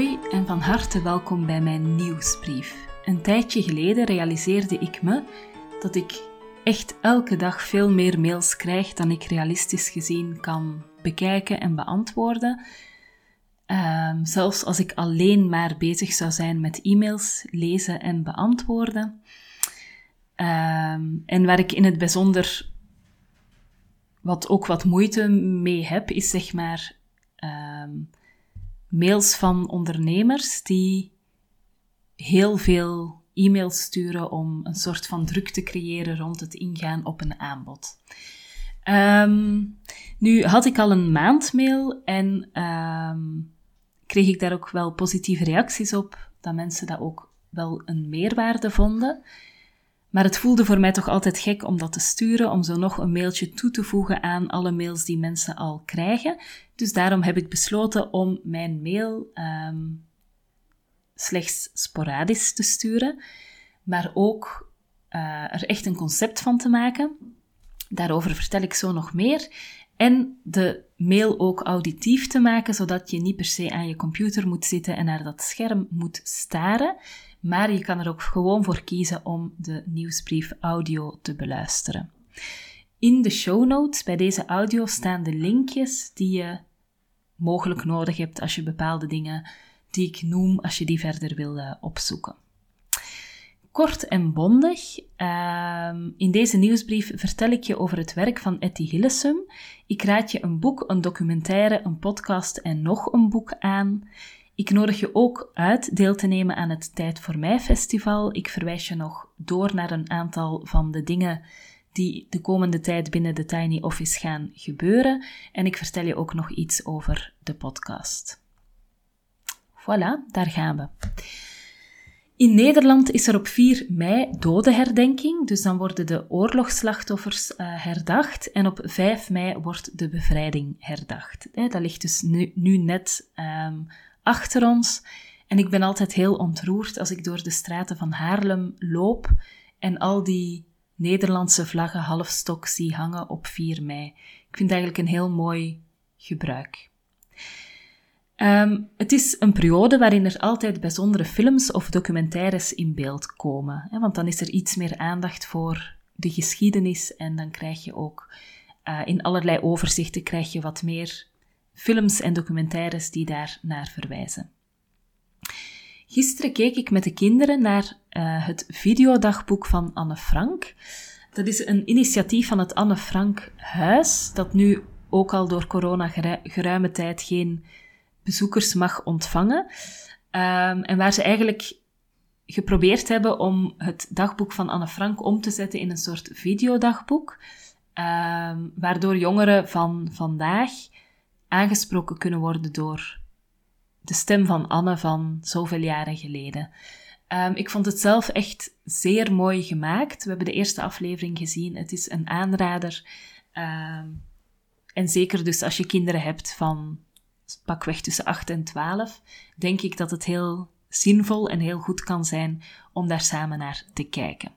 Hoi en van harte welkom bij mijn nieuwsbrief. Een tijdje geleden realiseerde ik me dat ik echt elke dag veel meer mails krijg dan ik realistisch gezien kan bekijken en beantwoorden. Ehm, zelfs als ik alleen maar bezig zou zijn met e-mails lezen en beantwoorden. Ehm, en waar ik in het bijzonder wat ook wat moeite mee heb, is zeg maar ehm, mails van ondernemers die heel veel e-mails sturen om een soort van druk te creëren rond het ingaan op een aanbod. Ehm, nu had ik al een maandmail en um, kreeg ik daar ook wel positieve reacties op, dat mensen dat ook wel een meerwaarde vonden. Maar het voelde voor mij toch altijd gek om dat te sturen, om zo nog een mailtje toe te voegen aan alle mails die mensen al krijgen. Dus daarom heb ik besloten om mijn mail um, slechts sporadisch te sturen, maar ook uh, er echt een concept van te maken. Daarover vertel ik zo nog meer. En de mail ook auditief te maken, zodat je niet per se aan je computer moet zitten en naar dat scherm moet staren, maar je kan er ook gewoon voor kiezen om de nieuwsbrief audio te beluisteren. In de show notes bij deze audio staan de linkjes die je mogelijk nodig hebt als je bepaalde dingen die ik noem, als je die verder wil uh, opzoeken. Kort en bondig. Uh, in deze nieuwsbrief vertel ik je over het werk van Etty Hillesum. Ik raad je een boek, een documentaire, een podcast en nog een boek aan. Ik nodig je ook uit deel te nemen aan het Tijd voor Mij festival. Ik verwijs je nog door naar een aantal van de dingen die de komende tijd binnen de Tiny Office gaan gebeuren. En ik vertel je ook nog iets over de podcast. Voilà, daar gaan we. In Nederland is er op 4 mei dodenherdenking, dus dan worden de oorlogsslachtoffers uh, herdacht. En op 5 mei wordt de bevrijding herdacht. dat ligt dus nu, net um, achter ons. En ik ben altijd heel ontroerd als ik door de straten van Haarlem loop en al die Nederlandse vlaggen halfstok zie hangen op 4 mei. Ik vind het eigenlijk een heel mooi gebruik. Um, het is een periode waarin er altijd bijzondere films of documentaires in beeld komen. Hè, want dan is er iets meer aandacht voor de geschiedenis en dan krijg je ook uh, in allerlei overzichten krijg je wat meer films en documentaires die daar naar verwijzen. Gisteren keek ik met de kinderen naar uh, het videodagboek van Anne Frank. Dat is een initiatief van het Anne Frank Huis, dat nu ook al door corona geruime tijd geen bezoekers mag ontvangen. Um, en waar ze eigenlijk geprobeerd hebben om het dagboek van Anne Frank om te zetten in een soort videodagboek, um, waardoor jongeren van vandaag aangesproken kunnen worden door de stem van Anne van zoveel jaren geleden. Um, ik vond het zelf echt zeer mooi gemaakt. We hebben de eerste aflevering gezien. Het is een aanrader. Um, en zeker dus als je kinderen hebt van pakweg tussen 8 en 12, denk ik dat het heel zinvol en heel goed kan zijn om daar samen naar te kijken.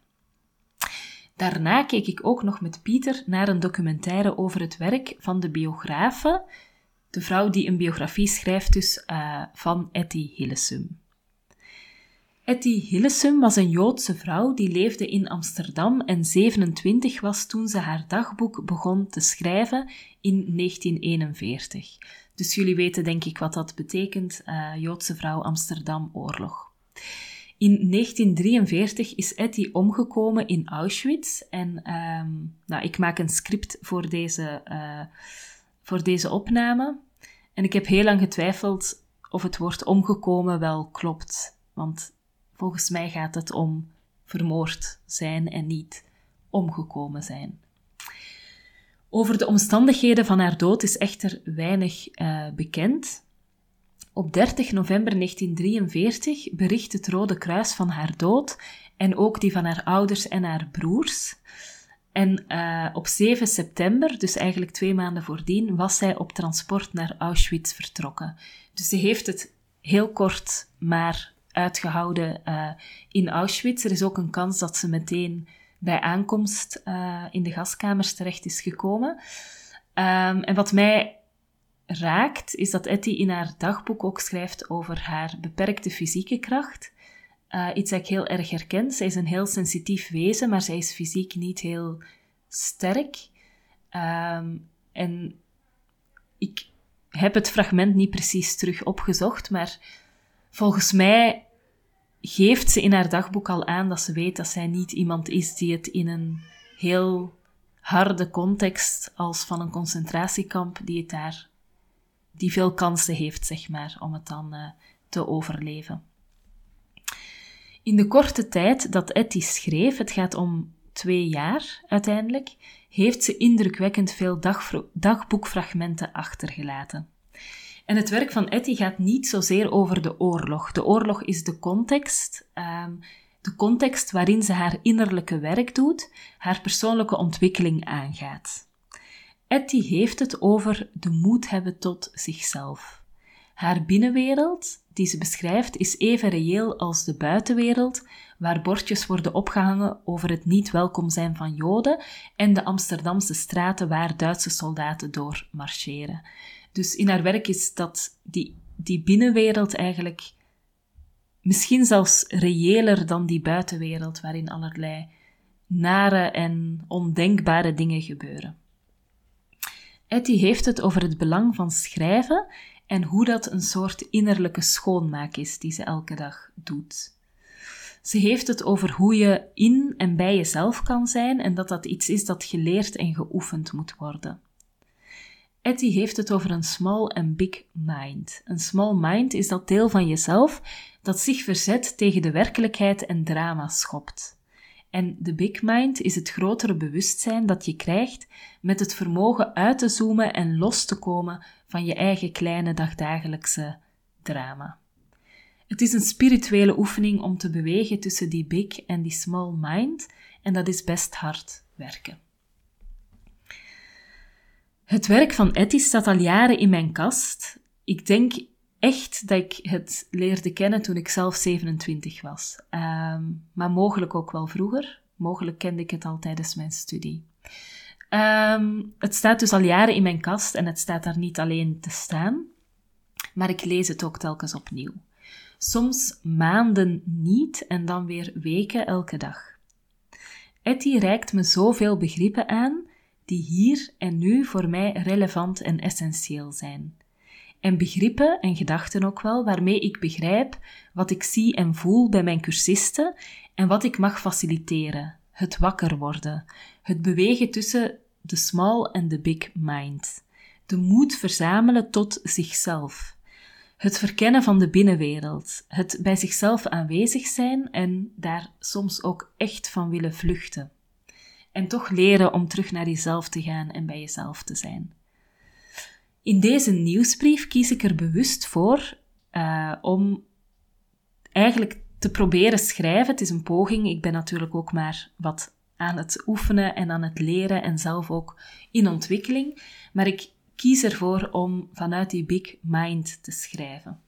Daarna keek ik ook nog met Pieter naar een documentaire over het werk van de biografe de vrouw die een biografie schrijft dus uh, van Etty Hillesum. Etty Hillesum was een Joodse vrouw die leefde in Amsterdam en 27 was toen ze haar dagboek begon te schrijven in 1941. Dus jullie weten denk ik wat dat betekent, uh, Joodse vrouw Amsterdam oorlog. In 1943 is Etty omgekomen in Auschwitz en um, nou, ik maak een script voor deze uh, voor deze opname. En ik heb heel lang getwijfeld of het woord omgekomen wel klopt. Want volgens mij gaat het om vermoord zijn en niet omgekomen zijn. Over de omstandigheden van haar dood is echter weinig uh, bekend. Op 30 november 1943 bericht het Rode Kruis van haar dood en ook die van haar ouders en haar broers. En uh, op 7 september, dus eigenlijk twee maanden voordien, was zij op transport naar Auschwitz vertrokken. Dus ze heeft het heel kort maar uitgehouden uh, in Auschwitz. Er is ook een kans dat ze meteen bij aankomst uh, in de gaskamers terecht is gekomen. Um, en wat mij raakt, is dat Etty in haar dagboek ook schrijft over haar beperkte fysieke kracht. Uh, iets dat ik heel erg herken. Zij is een heel sensitief wezen, maar zij is fysiek niet heel sterk. Ehm, en ik heb het fragment niet precies terug opgezocht, maar volgens mij geeft ze in haar dagboek al aan dat ze weet dat zij niet iemand is die het in een heel harde context als van een concentratiekamp, die het daar, die veel kansen heeft, zeg maar, om het dan uh, te overleven. In de korte tijd dat Etty schreef, het gaat om twee jaar uiteindelijk, heeft ze indrukwekkend veel dagboekfragmenten achtergelaten. En het werk van Etty gaat niet zozeer over de oorlog. De oorlog is de context, um, de context waarin ze haar innerlijke werk doet, haar persoonlijke ontwikkeling aangaat. Etty heeft het over de moed hebben tot zichzelf. Haar binnenwereld, die ze beschrijft, is even reëel als de buitenwereld, waar bordjes worden opgehangen over het niet welkom zijn van Joden en de Amsterdamse straten waar Duitse soldaten door marcheren. Dus in haar werk is dat die, die binnenwereld eigenlijk misschien zelfs reëler dan die buitenwereld, waarin allerlei nare en ondenkbare dingen gebeuren. Etty heeft het over het belang van schrijven en hoe dat een soort innerlijke schoonmaak is die ze elke dag doet. Ze heeft het over hoe je in en bij jezelf kan zijn en dat dat iets is dat geleerd en geoefend moet worden. Etty heeft het over een small en big mind. Een small mind is dat deel van jezelf dat zich verzet tegen de werkelijkheid en drama schopt. En de big mind is het grotere bewustzijn dat je krijgt met het vermogen uit te zoomen en los te komen van je eigen kleine dagdagelijkse drama. Het is een spirituele oefening om te bewegen tussen die big en die small mind, en dat is best hard werken. Het werk van Etty staat al jaren in mijn kast. Ik denk echt dat ik het leerde kennen toen ik zelf 27 was. Ehm, maar mogelijk ook wel vroeger. Mogelijk kende ik het al tijdens mijn studie. Ehm, het staat dus al jaren in mijn kast en het staat daar niet alleen te staan, maar ik lees het ook telkens opnieuw. Soms maanden niet en dan weer weken elke dag. Etty reikt me zoveel begrippen aan die hier en nu voor mij relevant en essentieel zijn. En begrippen en gedachten ook wel, waarmee ik begrijp wat ik zie en voel bij mijn cursisten en wat ik mag faciliteren. Het wakker worden, het bewegen tussen de small en de big mind, de moed verzamelen tot zichzelf, het verkennen van de binnenwereld, het bij zichzelf aanwezig zijn en daar soms ook echt van willen vluchten. En toch leren om terug naar jezelf te gaan en bij jezelf te zijn. In deze nieuwsbrief kies ik er bewust voor uh, om eigenlijk te proberen schrijven. Het is een poging. Ik ben natuurlijk ook maar wat aan het oefenen en aan het leren en zelf ook in ontwikkeling. Maar ik kies ervoor om vanuit die big mind te schrijven.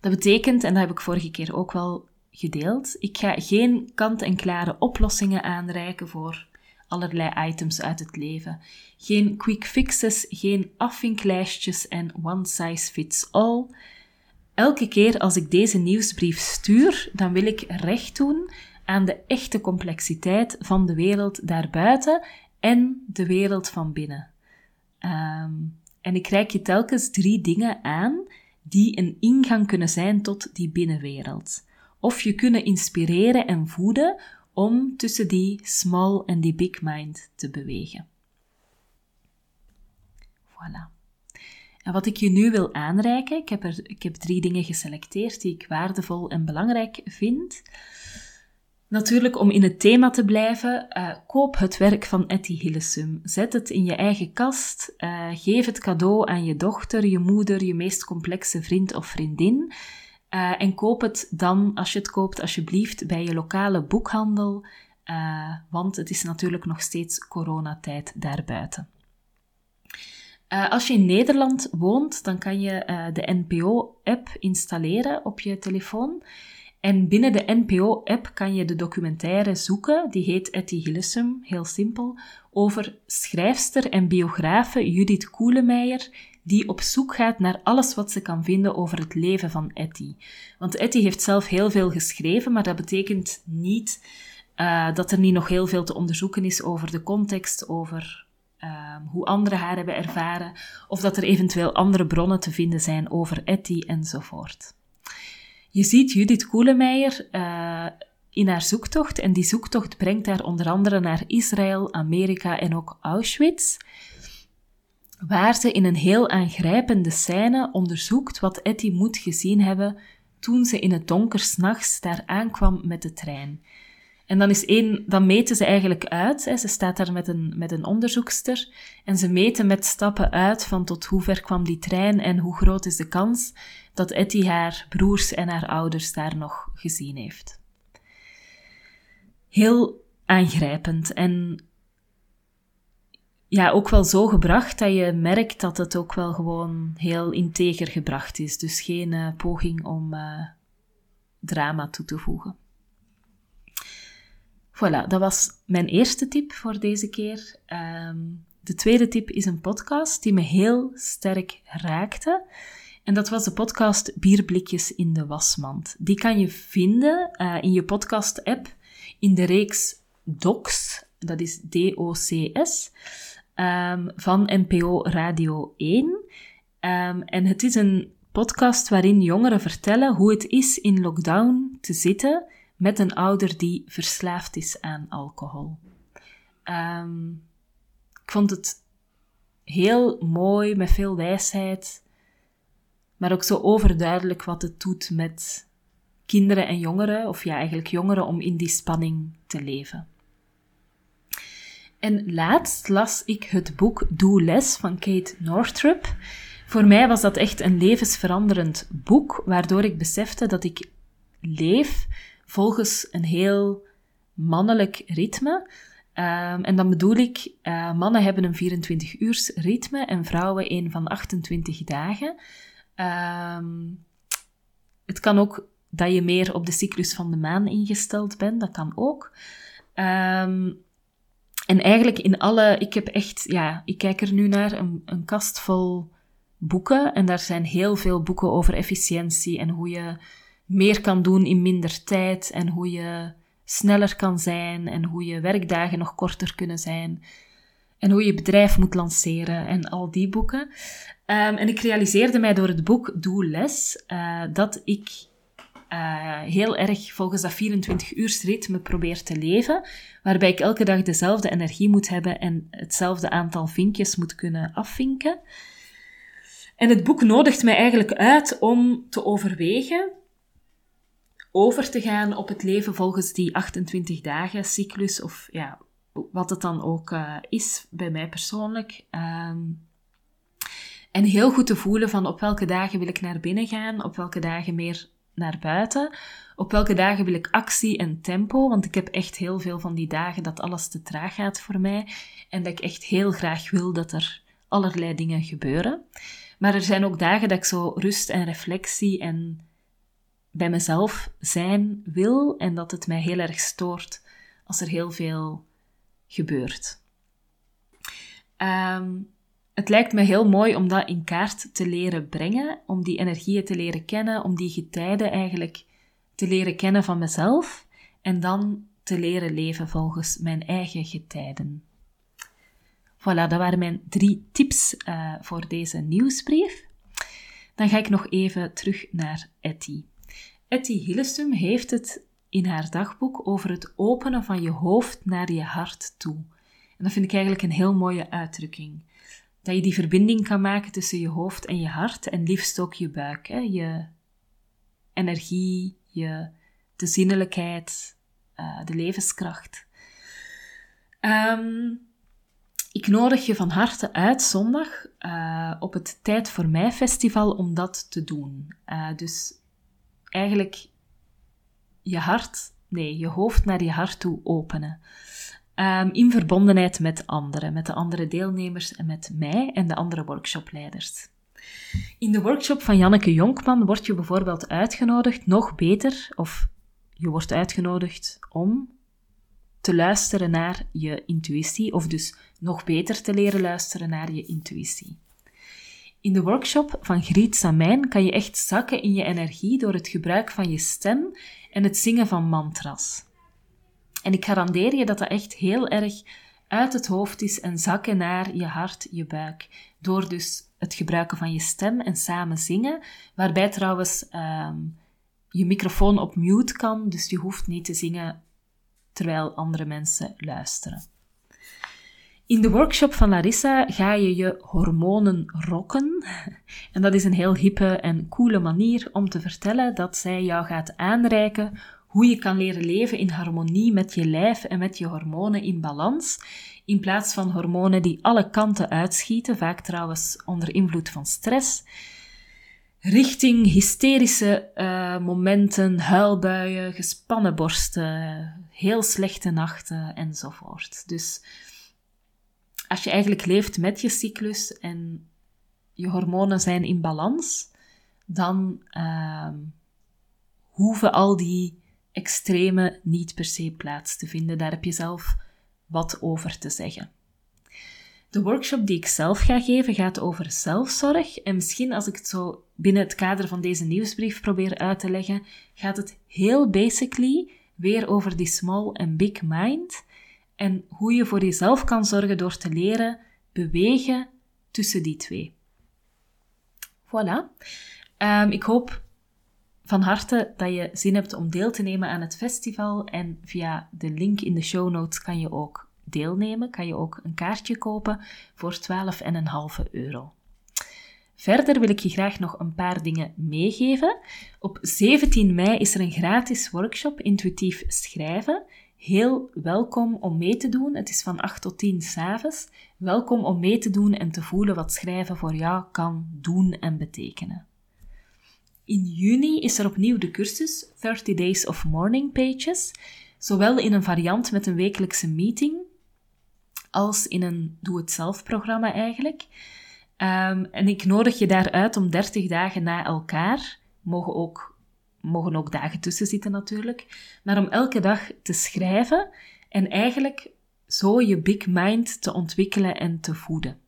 Dat betekent, en dat heb ik vorige keer ook wel gedeeld. Ik ga geen kant-en-klare oplossingen aanreiken voor allerlei items uit het leven. Geen quick fixes, geen afvinklijstjes en one size fits all. Elke keer als ik deze nieuwsbrief stuur, dan wil ik recht doen aan de echte complexiteit van de wereld daarbuiten en de wereld van binnen. Ehm, en ik reik je telkens drie dingen aan die een ingang kunnen zijn tot die binnenwereld of je kunnen inspireren en voeden om tussen die small en die big mind te bewegen. Voilà. En wat ik je nu wil aanreiken, ik heb, er, ik heb drie dingen geselecteerd die ik waardevol en belangrijk vind. Natuurlijk, om in het thema te blijven, uh, koop het werk van Etty Hillesum. Zet het in je eigen kast. Uh, geef het cadeau aan je dochter, je moeder, je meest complexe vriend of vriendin. Uh, en koop het dan, als je het koopt, alsjeblieft bij je lokale boekhandel, uh, want het is natuurlijk nog steeds coronatijd daarbuiten. Uh, als je in Nederland woont, dan kan je de NPO-app installeren op je telefoon. En binnen de NPO-app kan je de documentaire zoeken, die heet Etty Hillesum, heel simpel, over schrijfster en biografe Judith Koelemeijer, die op zoek gaat naar alles wat ze kan vinden over het leven van Etty. Want Etty heeft zelf heel veel geschreven, maar dat betekent niet uh, dat er niet nog heel veel te onderzoeken is over de context, over uh, hoe anderen haar hebben ervaren, of dat er eventueel andere bronnen te vinden zijn over Etty enzovoort. Je ziet Judith Koelemeijer uh, in haar zoektocht, en die zoektocht brengt haar onder andere naar Israël, Amerika en ook Auschwitz, waar ze in een heel aangrijpende scène onderzoekt wat Etty moet gezien hebben toen ze in het donker s'nachts daar aankwam met de trein. En dan, is één, dan meten ze eigenlijk uit. Hè. Ze staat daar met een, met een onderzoekster. En ze meten met stappen uit van tot hoe ver kwam die trein en hoe groot is de kans dat Etty haar broers en haar ouders daar nog gezien heeft. Heel aangrijpend en ja, ook wel zo gebracht dat je merkt dat het ook wel gewoon heel integer gebracht is. Dus geen uh, poging om uh, drama toe te voegen. Voilà, dat was mijn eerste tip voor deze keer. Um, de tweede tip is een podcast die me heel sterk raakte. En dat was de podcast Bierblikjes in de wasmand. Die kan je vinden uh, in je podcast-app in de reeks Docs, dat is D-O-C-S, um, van NPO Radio 1. Um, ehm, en het is een podcast waarin jongeren vertellen hoe het is in lockdown te zitten met een ouder die verslaafd is aan alcohol. Um, ik vond het heel mooi, met veel wijsheid, maar ook zo overduidelijk wat het doet met kinderen en jongeren, of ja, eigenlijk jongeren, om in die spanning te leven. En laatst las ik het boek Doe Les van Kate Northrup. Voor mij was dat echt een levensveranderend boek, waardoor ik besefte dat ik leef volgens een heel mannelijk ritme. Um, en dan bedoel ik, uh, mannen hebben een 24 uurs ritme en vrouwen een van 28 dagen. Um, het kan ook dat je meer op de cyclus van de maan ingesteld bent, dat kan ook. Um, en eigenlijk in alle, ik heb echt, ja, ik kijk er nu naar, een, een kast vol boeken. En daar zijn heel veel boeken over efficiëntie en hoe je meer kan doen in minder tijd en hoe je sneller kan zijn en hoe je werkdagen nog korter kunnen zijn en hoe je bedrijf moet lanceren en al die boeken. Um, en ik realiseerde mij door het boek Doe Les uh, dat ik uh, heel erg volgens dat 24 uur ritme probeer te leven, waarbij ik elke dag dezelfde energie moet hebben en hetzelfde aantal vinkjes moet kunnen afvinken. En het boek nodigt mij eigenlijk uit om te overwegen over te gaan op het leven volgens die 28 dagen cyclus, of ja, wat het dan ook uh, is bij mij persoonlijk. Um, en heel goed te voelen van op welke dagen wil ik naar binnen gaan, op welke dagen meer naar buiten, op welke dagen wil ik actie en tempo, want ik heb echt heel veel van die dagen dat alles te traag gaat voor mij en dat ik echt heel graag wil dat er allerlei dingen gebeuren. Maar er zijn ook dagen dat ik zo rust en reflectie en bij mezelf zijn wil en dat het mij heel erg stoort als er heel veel gebeurt. Um, het lijkt me heel mooi om dat in kaart te leren brengen, om die energieën te leren kennen, om die getijden eigenlijk te leren kennen van mezelf en dan te leren leven volgens mijn eigen getijden. Voilà, dat waren mijn drie tips uh, voor deze nieuwsbrief. Dan ga ik nog even terug naar Etty. Etty Hillesum heeft het in haar dagboek over het openen van je hoofd naar je hart toe. En dat vind ik eigenlijk een heel mooie uitdrukking. Dat je die verbinding kan maken tussen je hoofd en je hart en liefst ook je buik. Hè? Je energie, je, de zinnelijkheid, uh, de levenskracht. Um, ik nodig je van harte uit zondag uh, op het Tijd voor Mij festival om dat te doen. Uh, dus eigenlijk je hart, nee, je hoofd naar je hart toe openen. Um, in verbondenheid met anderen, met de andere deelnemers en met mij en de andere workshopleiders. In de workshop van Janneke Jonkman word je bijvoorbeeld uitgenodigd, nog beter, of je wordt uitgenodigd om te luisteren naar je intuïtie, of dus nog beter te leren luisteren naar je intuïtie. In de workshop van Griet Samijn kan je echt zakken in je energie door het gebruik van je stem en het zingen van mantras. En ik garandeer je dat dat echt heel erg uit het hoofd is en zakken naar je hart, je buik. Door dus het gebruiken van je stem en samen zingen, waarbij trouwens ehm, je microfoon op mute kan, dus je hoeft niet te zingen terwijl andere mensen luisteren. In de workshop van Larissa ga je je hormonen rocken. En dat is een heel hippe en coole manier om te vertellen dat zij jou gaat aanreiken hoe je kan leren leven in harmonie met je lijf en met je hormonen in balans, in plaats van hormonen die alle kanten uitschieten, vaak trouwens onder invloed van stress, richting hysterische uh, momenten, huilbuien, gespannen borsten, heel slechte nachten enzovoort. Dus als je eigenlijk leeft met je cyclus en je hormonen zijn in balans, dan uh, hoeven al die extreme niet per se plaats te vinden. Daar heb je zelf wat over te zeggen. De workshop die ik zelf ga geven gaat over zelfzorg. En misschien als ik het zo binnen het kader van deze nieuwsbrief probeer uit te leggen, gaat het heel basically weer over die small en big mind en hoe je voor jezelf kan zorgen door te leren bewegen tussen die twee. Voilà. Um, ik hoop van harte dat je zin hebt om deel te nemen aan het festival. En via de link in de show notes kan je ook deelnemen. Kan je ook een kaartje kopen voor 12,5 euro. Verder wil ik je graag nog een paar dingen meegeven. Op 17 mei is er een gratis workshop intuïtief schrijven. Heel welkom om mee te doen. Het is van 8 tot 10 s'avonds. Welkom om mee te doen en te voelen wat schrijven voor jou kan doen en betekenen. In juni is er opnieuw de cursus 30 Days of Morning Pages, zowel in een variant met een wekelijkse meeting als in een doe-het-zelf-programma eigenlijk. Um, en ik nodig je daaruit om 30 dagen na elkaar, mogen ook, mogen ook dagen tussen zitten natuurlijk, maar om elke dag te schrijven en eigenlijk zo je big mind te ontwikkelen en te voeden.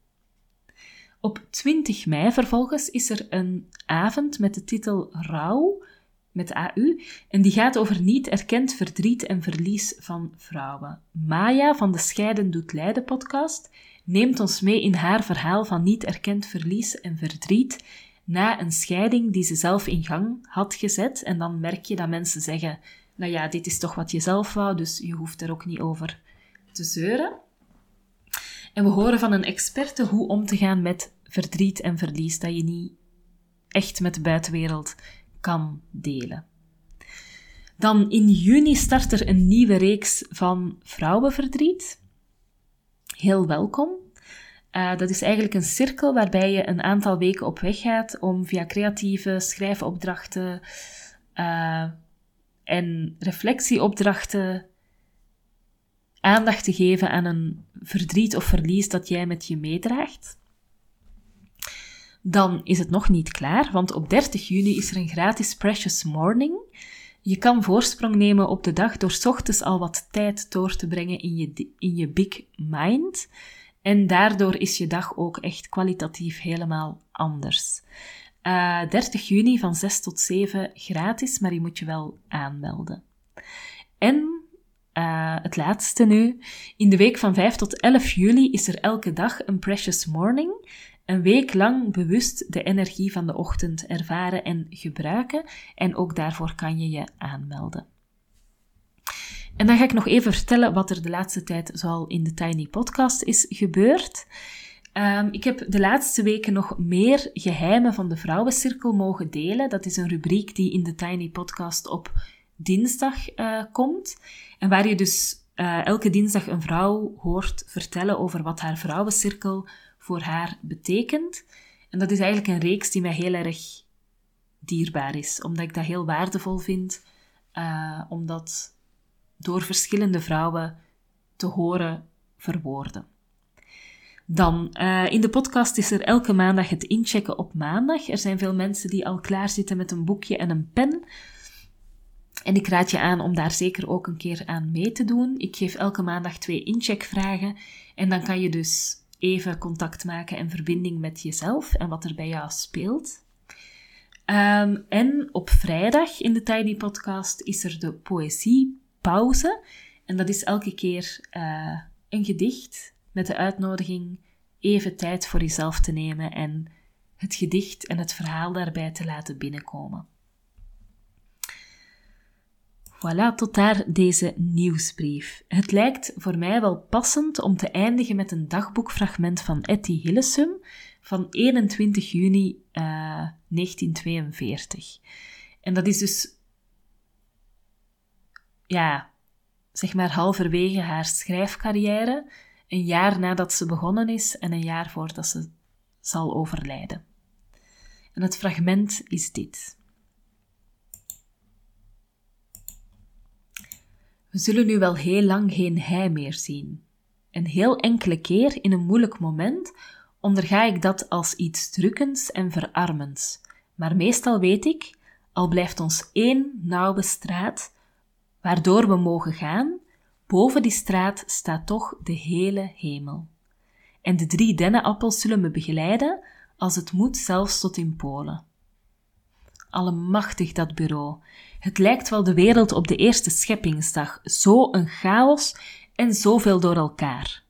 Op 20 mei vervolgens is er een avond met de titel Rouw, met AU, en die gaat over niet erkend verdriet en verlies van vrouwen. Maya van de Scheiden doet Leiden podcast neemt ons mee in haar verhaal van niet erkend verlies en verdriet na een scheiding die ze zelf in gang had gezet. En dan merk je dat mensen zeggen, nou ja, dit is toch wat je zelf wou, dus je hoeft er ook niet over te zeuren. En we horen van een experte hoe om te gaan met verdriet en verlies dat je niet echt met de buitenwereld kan delen. Dan in juni start er een nieuwe reeks van vrouwenverdriet. Heel welkom. Uh, dat is eigenlijk een cirkel waarbij je een aantal weken op weg gaat om via creatieve schrijfopdrachten uh, en reflectieopdrachten aandacht te geven aan een verdriet of verlies dat jij met je meedraagt. Dan is het nog niet klaar, want op 30 juni is er een gratis Precious Morning. Je kan voorsprong nemen op de dag door ochtends al wat tijd door te brengen in je, in je big mind. En daardoor is je dag ook echt kwalitatief helemaal anders. Uh, eh, 30 juni van 6 tot 7 gratis, maar je moet je wel aanmelden. En uh, het laatste nu. In de week van 5 tot 11 juli is er elke dag een Precious Morning. Een week lang bewust de energie van de ochtend ervaren en gebruiken. En ook daarvoor kan je je aanmelden. En dan ga ik nog even vertellen wat er de laatste tijd zoal in de Tiny Podcast is gebeurd. Um, ik heb de laatste weken nog meer geheimen van de Vrouwencirkel mogen delen. Dat is een rubriek die in de Tiny Podcast op dinsdag uh, komt. En waar je dus uh, elke dinsdag een vrouw hoort vertellen over wat haar Vrouwencirkel voor haar betekent. En dat is eigenlijk een reeks die mij heel erg dierbaar is, omdat ik dat heel waardevol vind, uh, omdat door verschillende vrouwen te horen verwoorden. Dan, in de podcast is er elke maandag het inchecken op maandag. Er zijn veel mensen die al klaar zitten met een boekje en een pen. En ik raad je aan om daar zeker ook een keer aan mee te doen. Ik geef elke maandag twee incheckvragen. En dan kan je dus even contact maken en verbinding met jezelf en wat er bij jou speelt. Ehm, en op vrijdag in de Tiny Podcast is er de poëziepauze. En dat is elke keer uh, een gedicht met de uitnodiging even tijd voor jezelf te nemen en het gedicht en het verhaal daarbij te laten binnenkomen. Voilà, tot daar deze nieuwsbrief. Het lijkt voor mij wel passend om te eindigen met een dagboekfragment van Etty Hillesum van 21 juni uh, eh, 1942. En dat is dus, ja, zeg maar halverwege haar schrijfcarrière, een jaar nadat ze begonnen is en een jaar voordat ze zal overlijden. En het fragment is dit. We zullen nu wel heel lang geen hij meer zien. Een heel enkele keer in een moeilijk moment onderga ik dat als iets drukkends en verarmends. Maar meestal weet ik, al blijft ons één nauwe straat, waardoor we mogen gaan, boven die straat staat toch de hele hemel. En de drie dennenappels zullen me begeleiden, als het moet zelfs tot in Polen. Allemachtig dat bureau. Het lijkt wel de wereld op de eerste scheppingsdag, zo een chaos en zoveel door elkaar.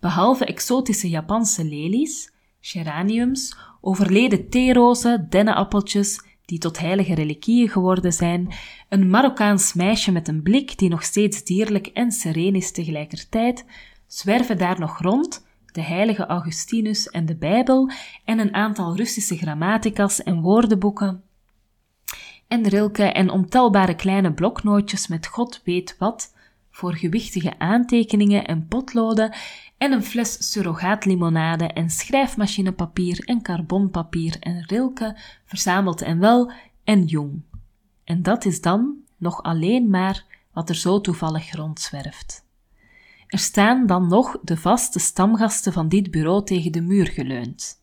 Behalve exotische Japanse lelies, geraniums, overleden theerozen, dennenappeltjes, die tot heilige reliquieën geworden zijn, een Marokkaans meisje met een blik die nog steeds dierlijk en sereen is tegelijkertijd, zwerven daar nog rond de heilige Augustinus en de Bijbel en een aantal Russische grammatica's en woordenboeken en Rilke en ontelbare kleine bloknootjes met God weet wat voor gewichtige aantekeningen en potloden en een fles surrogaatlimonade en schrijfmachinepapier en carbonpapier en Rilke verzameld en wel en jong. En dat is dan nog alleen maar wat er zo toevallig rondzwerft. Er staan dan nog de vaste stamgasten van dit bureau tegen de muur geleund.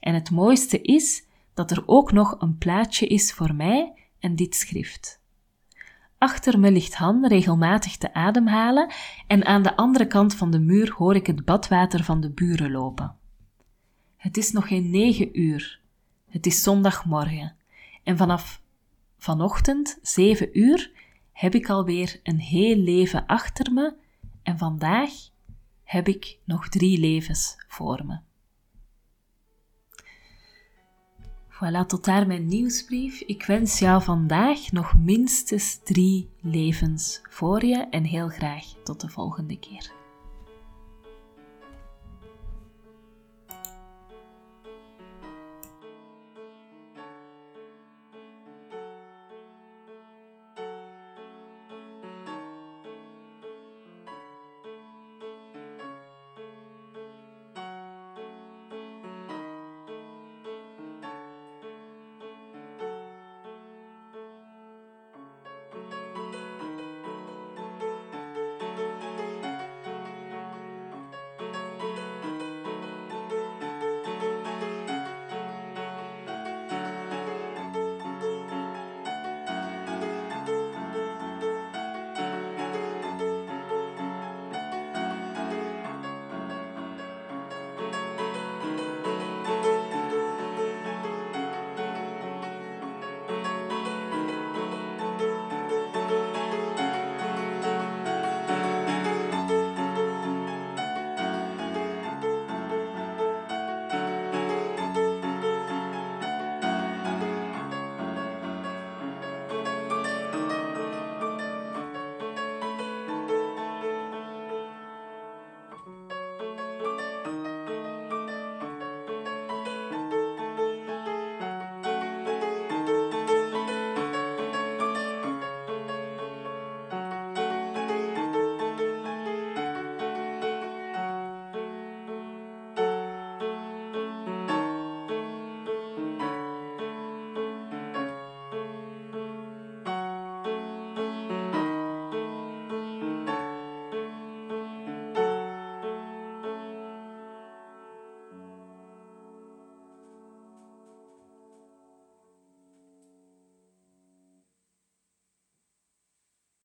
En het mooiste is dat er ook nog een plaatje is voor mij en dit schrift. Achter me ligt Han regelmatig te ademhalen en aan de andere kant van de muur hoor ik het badwater van de buren lopen. Het is nog geen negen uur. Het is zondagmorgen. En vanaf vanochtend, zeven uur, heb ik alweer een heel leven achter me en vandaag heb ik nog drie levens voor me. Voilà, tot daar mijn nieuwsbrief. Ik wens jou vandaag nog minstens drie levens voor je en heel graag tot de volgende keer.